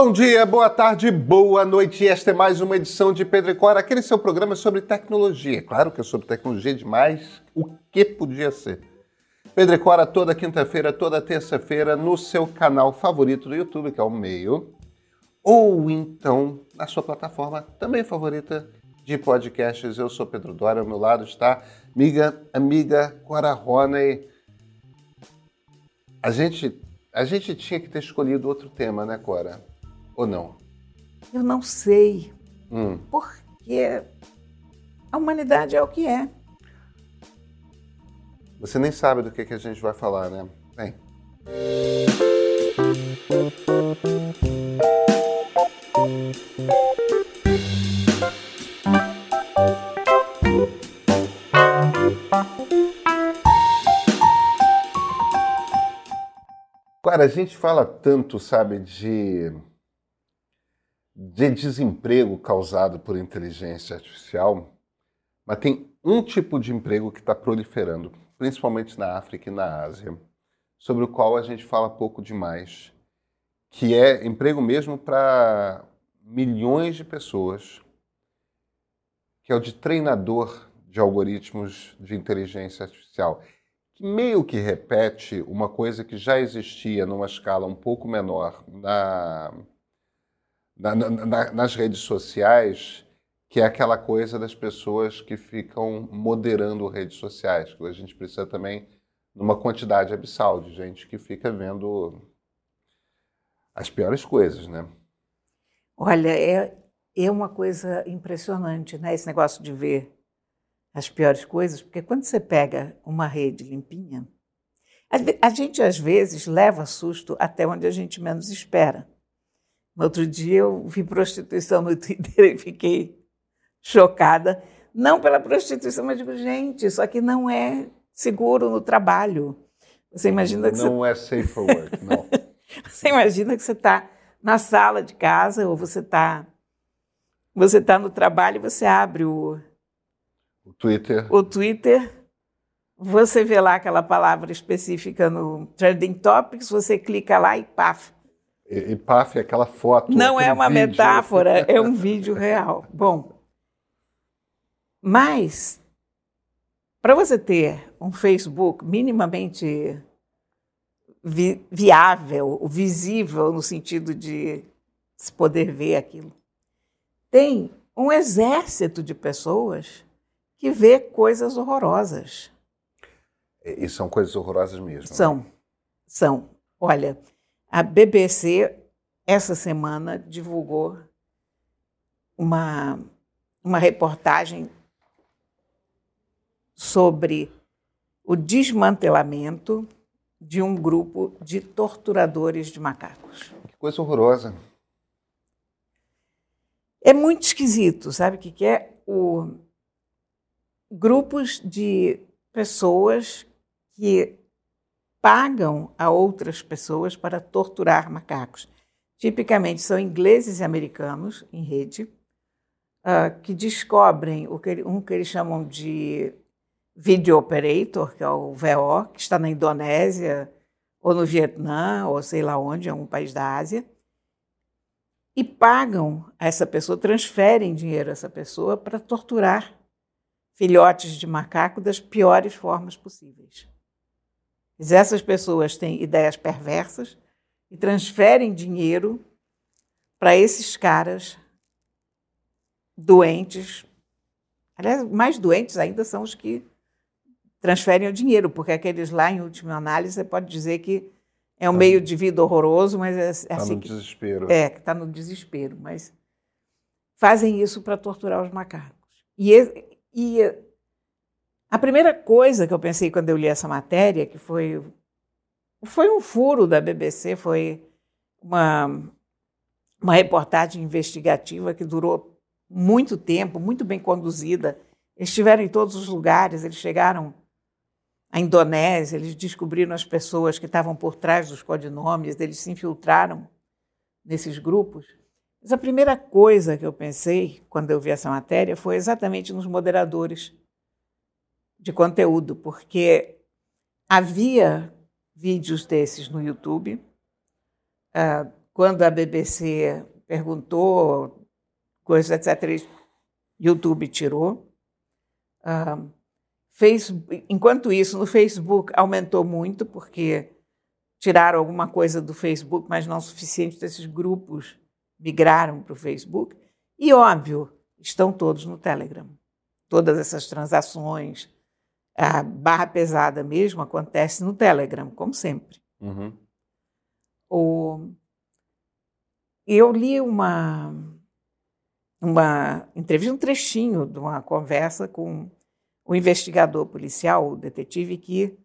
Bom dia, boa tarde, boa noite. Esta é mais uma edição de Pedro e Cora, aquele seu programa sobre tecnologia. Claro que é sobre tecnologia demais. O que podia ser? Pedro e Cora toda quinta-feira, toda terça-feira no seu canal favorito do YouTube, que é o Meio, ou então na sua plataforma também favorita de podcasts. Eu sou Pedro Dória, ao meu lado está amiga, amiga Cora Roney. A gente, a gente tinha que ter escolhido outro tema, né, Cora? Ou não? Eu não sei. Hum. Porque a humanidade é o que é. Você nem sabe do que, que a gente vai falar, né? Vem. Cara, a gente fala tanto, sabe, de, de desemprego causado por inteligência artificial, mas tem um tipo de emprego que está proliferando, principalmente na África e na Ásia, sobre o qual a gente fala pouco demais, que é emprego mesmo para milhões de pessoas, que é o de treinador de algoritmos de inteligência artificial que meio que repete uma coisa que já existia numa escala um pouco menor na, na, na, nas redes sociais, que é aquela coisa das pessoas que ficam moderando redes sociais, que a gente precisa também numa quantidade abissal de gente que fica vendo as piores coisas, né? Olha, é, é uma coisa impressionante, né? Esse negócio de ver as piores coisas, porque quando você pega uma rede limpinha, a gente às vezes leva susto até onde a gente menos espera. No outro dia eu vi prostituição no Twitter e fiquei chocada, não pela prostituição, mas digo, gente, isso aqui não é seguro no trabalho. Você imagina que não você... é safe for work, não. você imagina que você está na sala de casa ou você está você está no trabalho e você abre o o Twitter. O Twitter, você vê lá aquela palavra específica no Trending Topics, você clica lá e paf. E, e é aquela foto. Não é uma vídeo. metáfora, é um vídeo real. Bom, mas para você ter um Facebook minimamente vi viável, visível no sentido de se poder ver aquilo, tem um exército de pessoas que vê coisas horrorosas. E são coisas horrorosas mesmo. São, né? são. Olha, a BBC essa semana divulgou uma, uma reportagem sobre o desmantelamento de um grupo de torturadores de macacos. Que coisa horrorosa. É muito esquisito, sabe o que, que é? O, grupos de pessoas que pagam a outras pessoas para torturar macacos. Tipicamente são ingleses e americanos em rede uh, que descobrem o que, um que eles chamam de video operator, que é o VO, que está na Indonésia ou no Vietnã ou sei lá onde, em algum país da Ásia, e pagam a essa pessoa, transferem dinheiro a essa pessoa para torturar filhotes de macaco das piores formas possíveis. Mas essas pessoas têm ideias perversas e transferem dinheiro para esses caras doentes. Aliás, mais doentes ainda são os que transferem o dinheiro, porque aqueles lá, em última análise, você pode dizer que é um tá. meio de vida horroroso, mas é, é assim no que, desespero. É, que está no desespero, mas fazem isso para torturar os macacos. E e a primeira coisa que eu pensei quando eu li essa matéria, que foi, foi um furo da BBC, foi uma, uma reportagem investigativa que durou muito tempo, muito bem conduzida. Eles estiveram em todos os lugares, eles chegaram à Indonésia, eles descobriram as pessoas que estavam por trás dos codinomes, eles se infiltraram nesses grupos. Mas a primeira coisa que eu pensei quando eu vi essa matéria foi exatamente nos moderadores de conteúdo, porque havia vídeos desses no YouTube, uh, quando a BBC perguntou, coisas, etc., YouTube tirou. Uh, Facebook, enquanto isso, no Facebook aumentou muito, porque tiraram alguma coisa do Facebook, mas não o suficiente desses grupos migraram para o Facebook. E, óbvio, estão todos no Telegram. Todas essas transações, a barra pesada mesmo acontece no Telegram, como sempre. Uhum. O... Eu li uma, uma entrevista, um trechinho de uma conversa com o investigador policial, o detetive, que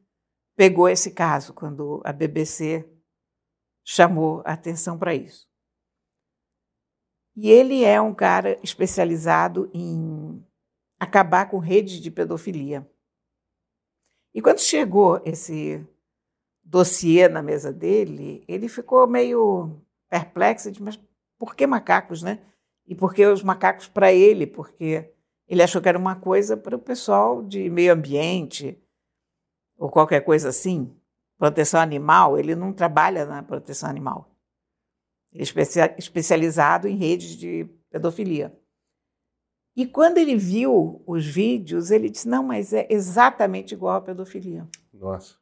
pegou esse caso quando a BBC chamou a atenção para isso. E ele é um cara especializado em acabar com redes de pedofilia. E quando chegou esse dossiê na mesa dele, ele ficou meio perplexo, de, mas por que macacos, né? E por que os macacos para ele? Porque ele achou que era uma coisa para o pessoal de meio ambiente ou qualquer coisa assim, proteção animal. Ele não trabalha na proteção animal. Ele é especializado em redes de pedofilia. E quando ele viu os vídeos, ele disse: não, mas é exatamente igual à pedofilia. Nossa.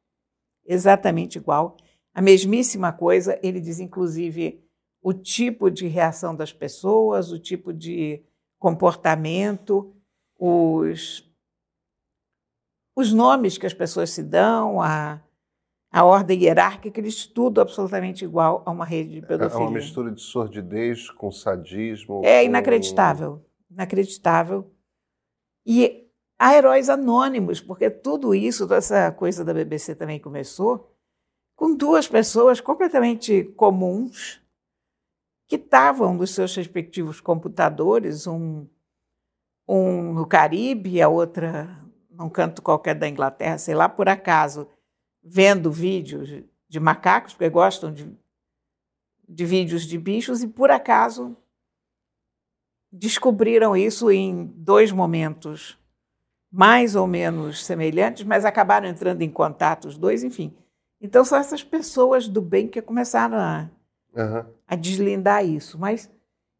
Exatamente igual. A mesmíssima coisa, ele diz, inclusive, o tipo de reação das pessoas, o tipo de comportamento, os, os nomes que as pessoas se dão, a, a ordem hierárquica, eles tudo absolutamente igual a uma rede de pedofilia. É uma mistura de sordidez com sadismo. É inacreditável inacreditável. E há heróis anônimos, porque tudo isso, toda essa coisa da BBC também começou com duas pessoas completamente comuns que estavam nos seus respectivos computadores, um, um no Caribe, a outra num canto qualquer da Inglaterra, sei lá, por acaso, vendo vídeos de macacos, porque gostam de, de vídeos de bichos, e por acaso descobriram isso em dois momentos mais ou menos semelhantes, mas acabaram entrando em contato os dois, enfim. Então são essas pessoas do bem que começaram a, uhum. a deslindar isso. Mas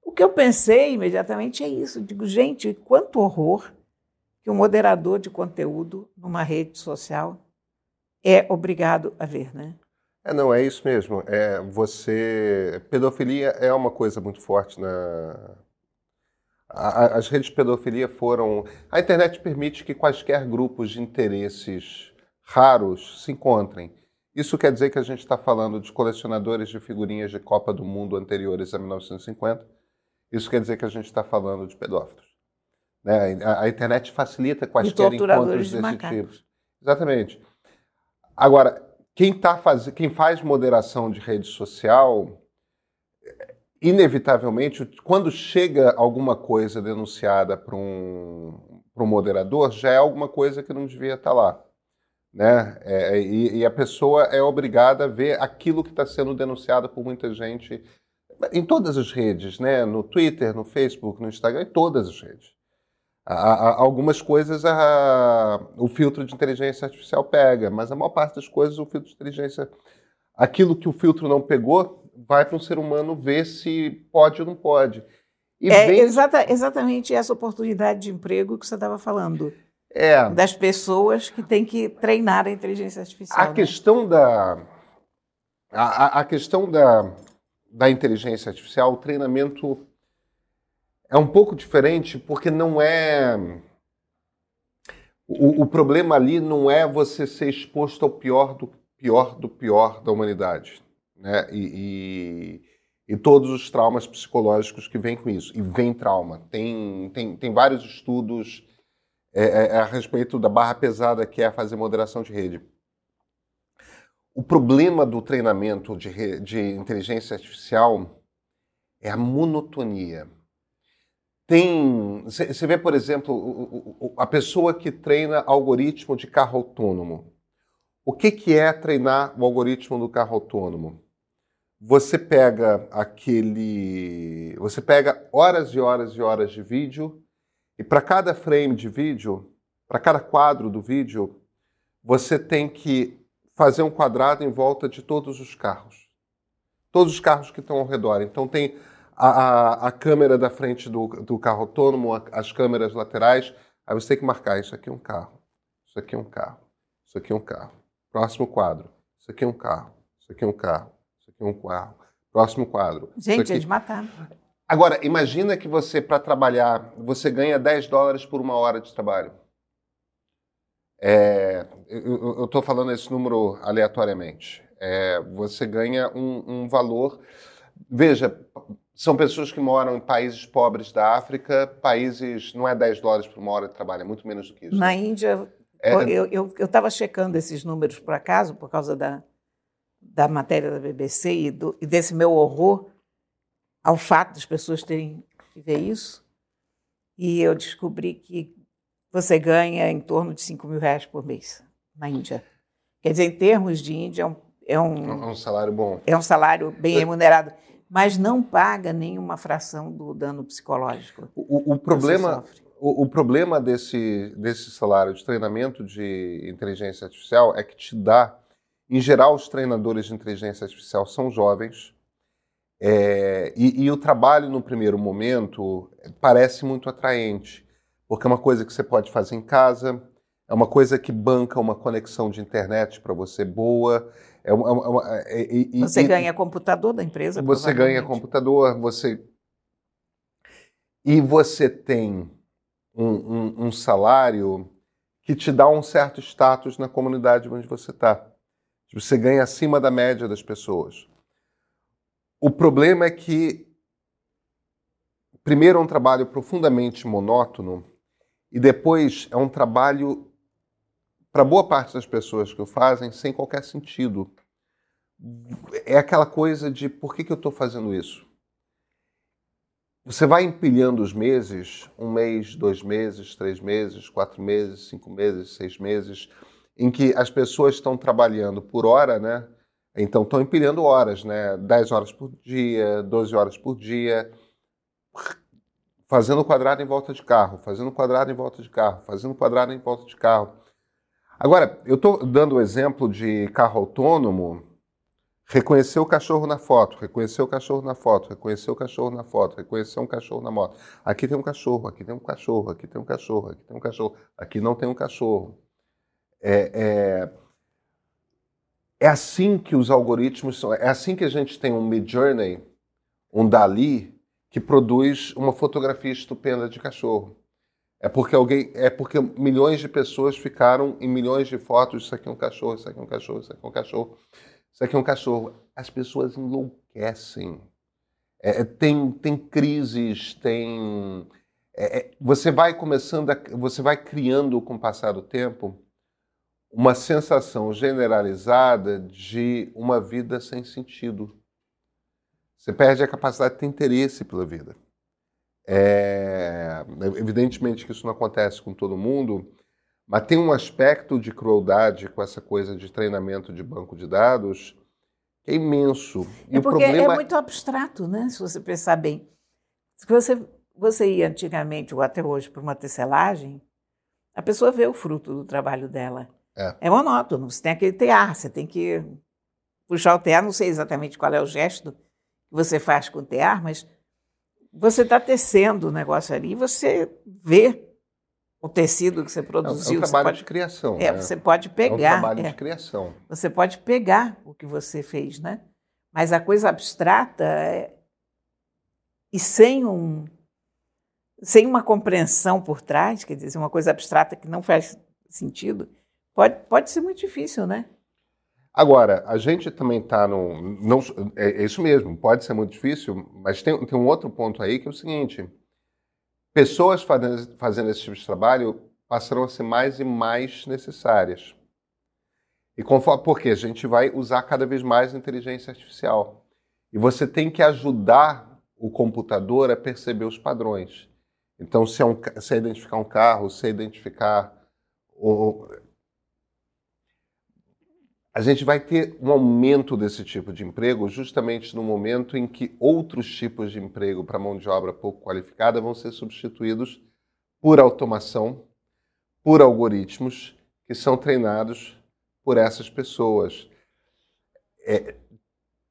o que eu pensei imediatamente é isso. Digo, gente, quanto horror que um moderador de conteúdo numa rede social é obrigado a ver, né? É, não, é isso mesmo. É, você... Pedofilia é uma coisa muito forte na, as redes de pedofilia foram. A internet permite que quaisquer grupos de interesses raros se encontrem. Isso quer dizer que a gente está falando de colecionadores de figurinhas de Copa do Mundo anteriores a 1950. Isso quer dizer que a gente está falando de pedófilos. Né? A, a, internet facilita quaisquer encontros de desse tipo. Exatamente. Agora, quem, tá faz... quem faz moderação de rede social inevitavelmente, quando chega alguma coisa denunciada para um, um moderador, já é alguma coisa que não devia estar tá lá. Né? É, e, e, a pessoa é obrigada a ver aquilo que está sendo denunciado por muita gente em todas as redes, né? no Twitter, no Facebook, no Instagram, em todas as redes. algumas coisas a, o filtro de inteligência artificial pega, mas a maior parte das coisas o filtro de inteligência. Aquilo que o filtro não pegou, vai para um ser humano ver se pode ou não pode. E é vem... exata, exatamente essa oportunidade de emprego que você estava falando. É. Das pessoas que têm que treinar a inteligência artificial. A né? questão da. A, a questão da, da inteligência artificial, o treinamento é um pouco diferente, porque não é. O, o, problema ali não é você ser exposto ao pior do pior do pior da humanidade né? E, e, e, todos os traumas psicológicos que vêm com isso. E vem trauma. Tem, tem, tem vários estudos é, é, é, a respeito da barra pesada que é fazer moderação de rede. O problema do treinamento de, de inteligência artificial é a monotonia. Tem, você vê, por exemplo, a pessoa que treina algoritmo de carro autônomo. O que, que é treinar o algoritmo do carro autônomo? Você pega aquele. Você pega horas e horas e horas de vídeo, e para cada frame de vídeo, para cada quadro do vídeo, você tem que fazer um quadrado em volta de todos os carros. Todos os carros que estão ao redor. Então tem a, a, a câmera da frente do, do carro autônomo, a, as câmeras laterais. Aí você tem que marcar, isso aqui é um carro, isso aqui é um carro, isso aqui é um carro. Próximo quadro, isso aqui é um carro, isso aqui é um carro, um carro. Próximo quadro. Gente, é de matar. Agora, imagina que você, para trabalhar, você ganha 10 dólares por uma hora de trabalho. É, eu estou falando esse número aleatoriamente. É, você ganha um, um, valor. Veja, são pessoas que moram em países pobres da África, países. Não é 10 dólares por uma hora de trabalho, é muito menos do que isso. Na Índia, é, eu estava checando esses números por acaso, por causa da, da matéria da BBC e, do, e desse meu horror ao fato das pessoas terem que ver isso. E eu descobri que você ganha em torno de 5 mil reais por mês na Índia. Quer dizer, em termos de Índia, é um, é um é salário bom. É um salário bem remunerado, mas não paga nenhuma fração do dano psicológico. O, o problema, o, o, problema desse, desse salário de treinamento de inteligência artificial é que te dá, em geral, os treinadores de inteligência artificial são jovens, é, e, e, o trabalho no primeiro momento parece muito atraente, porque é uma coisa que você pode fazer em casa, é uma coisa que banca uma conexão de internet para você boa. É uma, é uma, é, e, você ganha computador da empresa? Você ganha computador, você. E você tem um, um, um salário que te dá um certo status na comunidade onde você está. Você ganha acima da média das pessoas. O problema é que, primeiro, é um trabalho profundamente monótono e depois é um trabalho, para boa parte das pessoas que o fazem, sem qualquer sentido. É aquela coisa de por que, que eu estou fazendo isso? Você vai empilhando os meses, um mês, dois meses, três meses, quatro meses, cinco meses, seis meses, em que as pessoas estão trabalhando por hora, né? Então estão empilhando horas, né? 10 horas por dia, 12 horas por dia, fazendo quadrado em volta de carro, fazendo quadrado em volta de carro, fazendo quadrado em volta de carro. Agora, eu estou dando o exemplo de carro autônomo, reconhecer o cachorro na foto, reconhecer o cachorro na foto, reconhecer o cachorro na foto, reconhecer um cachorro na moto. Aqui tem um cachorro, aqui tem um cachorro, aqui tem um cachorro, aqui tem um cachorro, aqui não tem um cachorro. É, é, é assim que os algoritmos são. É assim que a gente tem um Midjourney, um Dali, que produz uma fotografia estupenda de cachorro. É porque alguém, é porque milhões de pessoas ficaram em milhões de fotos. Isso aqui é um cachorro, isso aqui é um cachorro, isso aqui é um cachorro, isso aqui é um cachorro. As pessoas enlouquecem. É, é tem, tem crises, tem. É, é, você vai começando, a, você vai criando com o passar do tempo uma sensação generalizada de uma vida sem sentido. Você perde a capacidade de ter interesse pela vida. É... Evidentemente que isso não acontece com todo mundo, mas tem um aspecto de crueldade com essa coisa de treinamento de banco de dados que é imenso. E é porque problema... é muito abstrato, né? Se você pensar bem. Se você, você ia antigamente ou até hoje para uma tecelagem, a pessoa vê o fruto do trabalho dela. É. é monótono. Você tem aquele tear, você tem que puxar o tear. Não sei exatamente qual é o gesto que você faz com o tear, mas você está tecendo o negócio ali e você vê o tecido que você produziu. É um trabalho pode, de criação. É, né? você pode pegar. É um trabalho é, de criação. Você pode pegar o que você fez, né? Mas a coisa abstrata é, e sem um sem uma compreensão por trás, quer dizer, uma coisa abstrata que não faz sentido, Pode, pode ser muito difícil, né? Agora, a gente também está no. Não, é, é, isso mesmo, pode ser muito difícil, mas tem, tem um outro ponto aí que é o seguinte: pessoas fazendo, fazendo esse tipo de trabalho passarão a ser mais e mais necessárias. E conforme, porque a gente vai usar cada vez mais inteligência artificial. E você tem que ajudar o computador a perceber os padrões. Então, se é, um, se é identificar um carro, se é identificar. O, a gente vai ter um aumento desse tipo de emprego justamente no momento em que outros tipos de emprego para mão de obra pouco qualificada vão ser substituídos por automação, por algoritmos que são treinados por essas pessoas. É,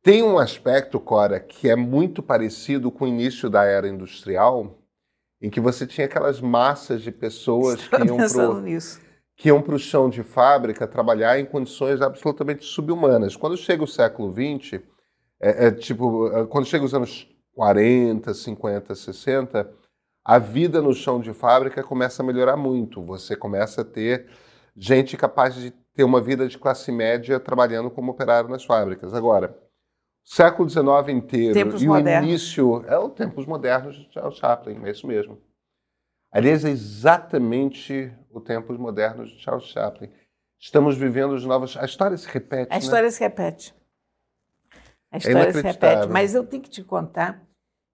Tem um aspecto, Cora, que é muito parecido com o início da era industrial, em que você tinha aquelas massas de pessoas que iam pro, que iam para o chão de fábrica trabalhar em condições absolutamente subhumanas. Quando chega o século XX, é, é, tipo, é, quando chega os anos 40, 50, 60, a vida no chão de fábrica começa a melhorar muito. Você começa a ter gente capaz de ter uma vida de classe média trabalhando como operário nas fábricas. Agora, século XIX inteiro tempos e modernos. o início é o tempos modernos de Charles Chaplin, é isso mesmo. Aliás, é exatamente o tempos modernos de Charles Chaplin. Estamos vivendo os novos. A história se repete. A história né? se repete. A história se repete. Mas eu tenho que te contar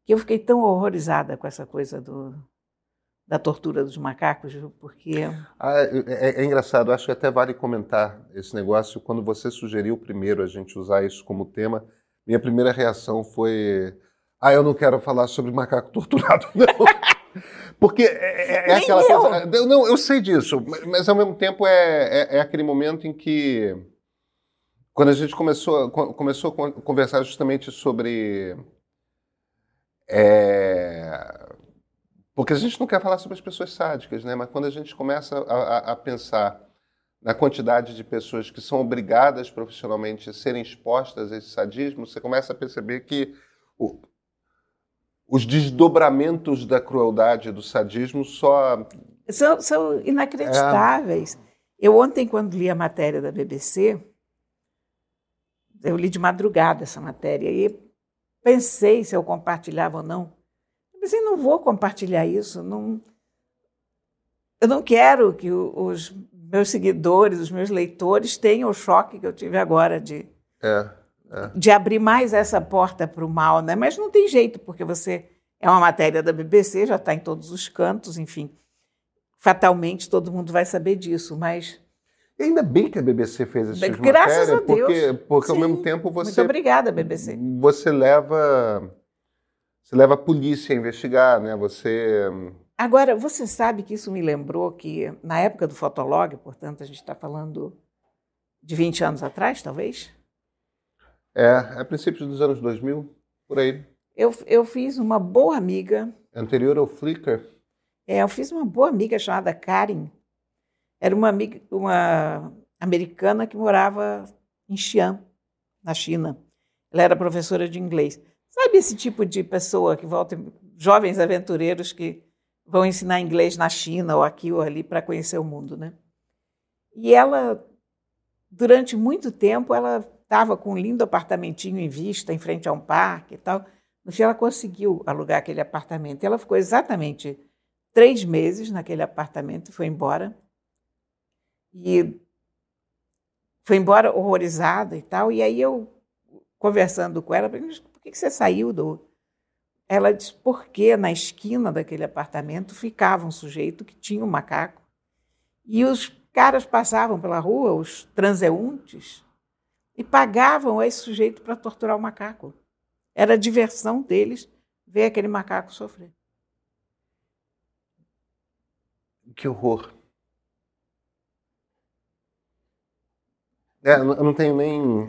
que eu fiquei tão horrorizada com essa coisa do, da tortura dos macacos, porque. Ah, é, é, engraçado, acho que até vale comentar esse negócio. Quando você sugeriu primeiro a gente usar isso como tema, minha primeira reação foi: ah, eu não quero falar sobre macaco torturado, não. Porque é, é, é aquela eu. coisa. Não, eu sei disso, mas ao mesmo tempo é, é, é, aquele momento em que. Quando a gente começou, começou a conversar justamente sobre. É, porque a gente não quer falar sobre as pessoas sádicas, né? Mas quando a gente começa a, a, a pensar na quantidade de pessoas que são obrigadas profissionalmente a serem expostas a esse sadismo, você começa a perceber que o, os desdobramentos da crueldade do sadismo só. São, são inacreditáveis. É... Eu, ontem, quando li a matéria da BBC, eu li de madrugada essa matéria e pensei se eu compartilhava ou não. Eu pensei, não vou compartilhar isso. Não... Eu não quero que os meus seguidores, os meus leitores tenham o choque que eu tive agora de. É é. de abrir mais essa porta para o mal, né? Mas não tem jeito, porque você é uma matéria da BBC, já está em todos os cantos, enfim. Fatalmente todo mundo vai saber disso, mas. E ainda bem que a BBC fez esse de Graças a Deus. porque, porque ao mesmo tempo você. Muito obrigada, BBC. Você leva. Você leva a polícia a investigar, né? Você. Agora, você sabe que isso me lembrou que, na época do Fotolog, portanto, a gente está falando de 20 anos atrás, talvez? É, a princípios dos anos 2000, por aí. Eu, eu fiz uma boa amiga. Anterior ao Flickr? É, eu fiz uma boa amiga chamada Karen. Era uma amiga, uma americana que morava em Xi'an, na China. Ela era professora de inglês. Sabe esse tipo de pessoa que volta, jovens aventureiros que vão ensinar inglês na China ou aqui ou ali para conhecer o mundo, né? E ela, durante muito tempo, ela estava com um lindo apartamentinho em vista, em frente a um parque e tal. No fim, ela conseguiu alugar aquele apartamento. Ela ficou exatamente três meses naquele apartamento foi embora. E foi embora horrorizada e tal. E aí eu, conversando com ela, falei, por que você saiu do... Ela disse, porque na esquina daquele apartamento ficava um sujeito que tinha um macaco. E os caras passavam pela rua, os transeuntes, e pagavam esse sujeito para torturar o macaco. Era a diversão deles ver aquele macaco sofrer. Que horror. É, eu não tenho nem.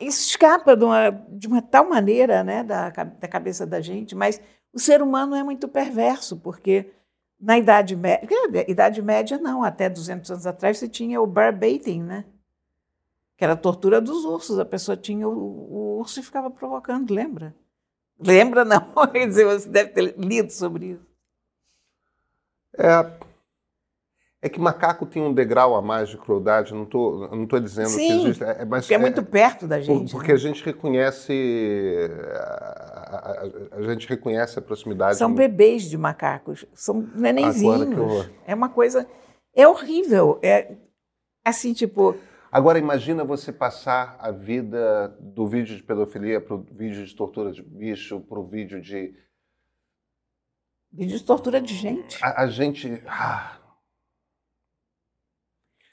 Isso escapa de uma, de uma tal maneira né, da, da cabeça da gente, mas o ser humano é muito perverso, porque na Idade Média, Idade Média não, até 200 anos atrás você tinha o bear baiting, né? Que era a tortura dos ursos. A pessoa tinha o, o urso e ficava provocando, lembra? Lembra, não? Quer dizer, você deve ter lido sobre isso. É, é que macaco tem um degrau a mais de crueldade, não tô, não estou dizendo Sim, que existe. É, mas porque é, é muito perto da gente. Porque né? a gente reconhece. A, a, a, gente reconhece a proximidade. São bebês de macacos, são nenenzinhos. é uma coisa. É horrível. É assim, tipo. Agora imagina você passar a vida do vídeo de pedofilia para o vídeo de tortura de bicho, para o vídeo de. Vídeo de tortura de gente. A, a gente. Ah.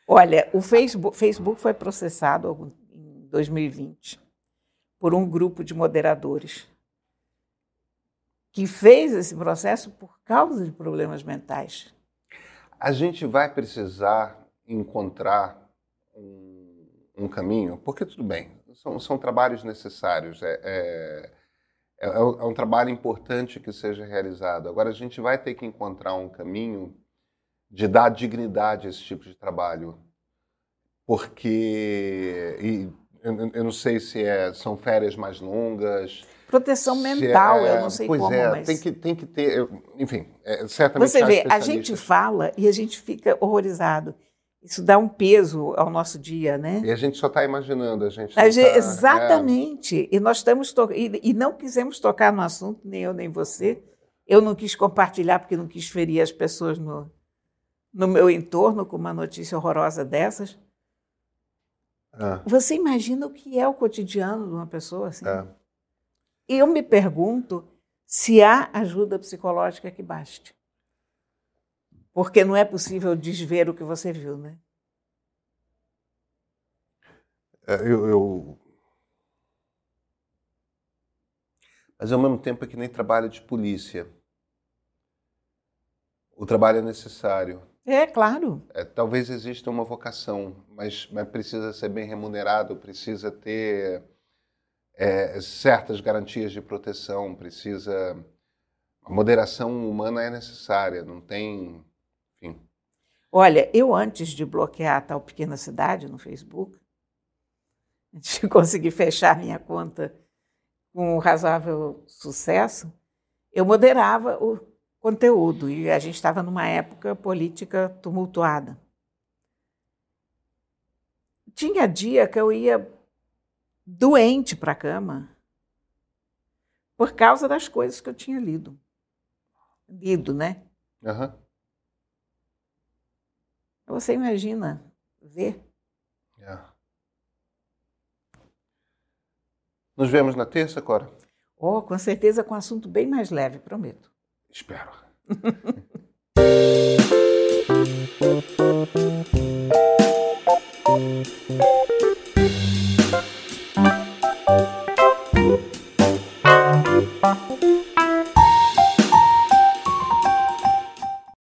Olha, o Facebook, Facebook foi processado em 2020 por um grupo de moderadores que fez esse processo por causa de problemas mentais. A gente vai precisar encontrar um um caminho, porque tudo bem, são, são trabalhos necessários. É, é, é, é um trabalho importante que seja realizado. Agora, a gente vai ter que encontrar um caminho de dar dignidade a esse tipo de trabalho. Porque. E, eu, eu não sei se é, são férias mais longas. Proteção mental, é, eu não sei pois como, é, mas... tem que, tem que ter, enfim, é, certamente... Você vê, a gente fala e a gente fica horrorizado. Isso dá um peso ao nosso dia, né? E a gente só está imaginando, a gente. A gente tá, exatamente. É... E nós estamos to... e, e, não quisemos tocar no assunto, nem eu nem você. Eu não quis compartilhar porque não quis ferir as pessoas no, no meu entorno com uma notícia horrorosa dessas. É. Você imagina o que é o cotidiano de uma pessoa assim? É. E eu me pergunto se há ajuda psicológica que baste. Porque não é possível desver o que você viu, né? É, eu, eu... Mas ao mesmo tempo é que nem trabalho de polícia. O trabalho é necessário. É, claro. É, talvez exista uma vocação, mas, mas precisa ser bem remunerado, precisa ter é, certas garantias de proteção, precisa. A moderação humana é necessária, não tem. Olha, eu antes de bloquear a tal pequena cidade no Facebook, antes de conseguir fechar minha conta com um razoável sucesso, eu moderava o conteúdo e a gente estava numa época política tumultuada. Tinha dia que eu ia doente para a cama por causa das coisas que eu tinha lido. Lido, né? Uhum. Você imagina ver? É. Nos vemos na terça, Cora? Oh, com certeza com um assunto bem mais leve, prometo. Espero.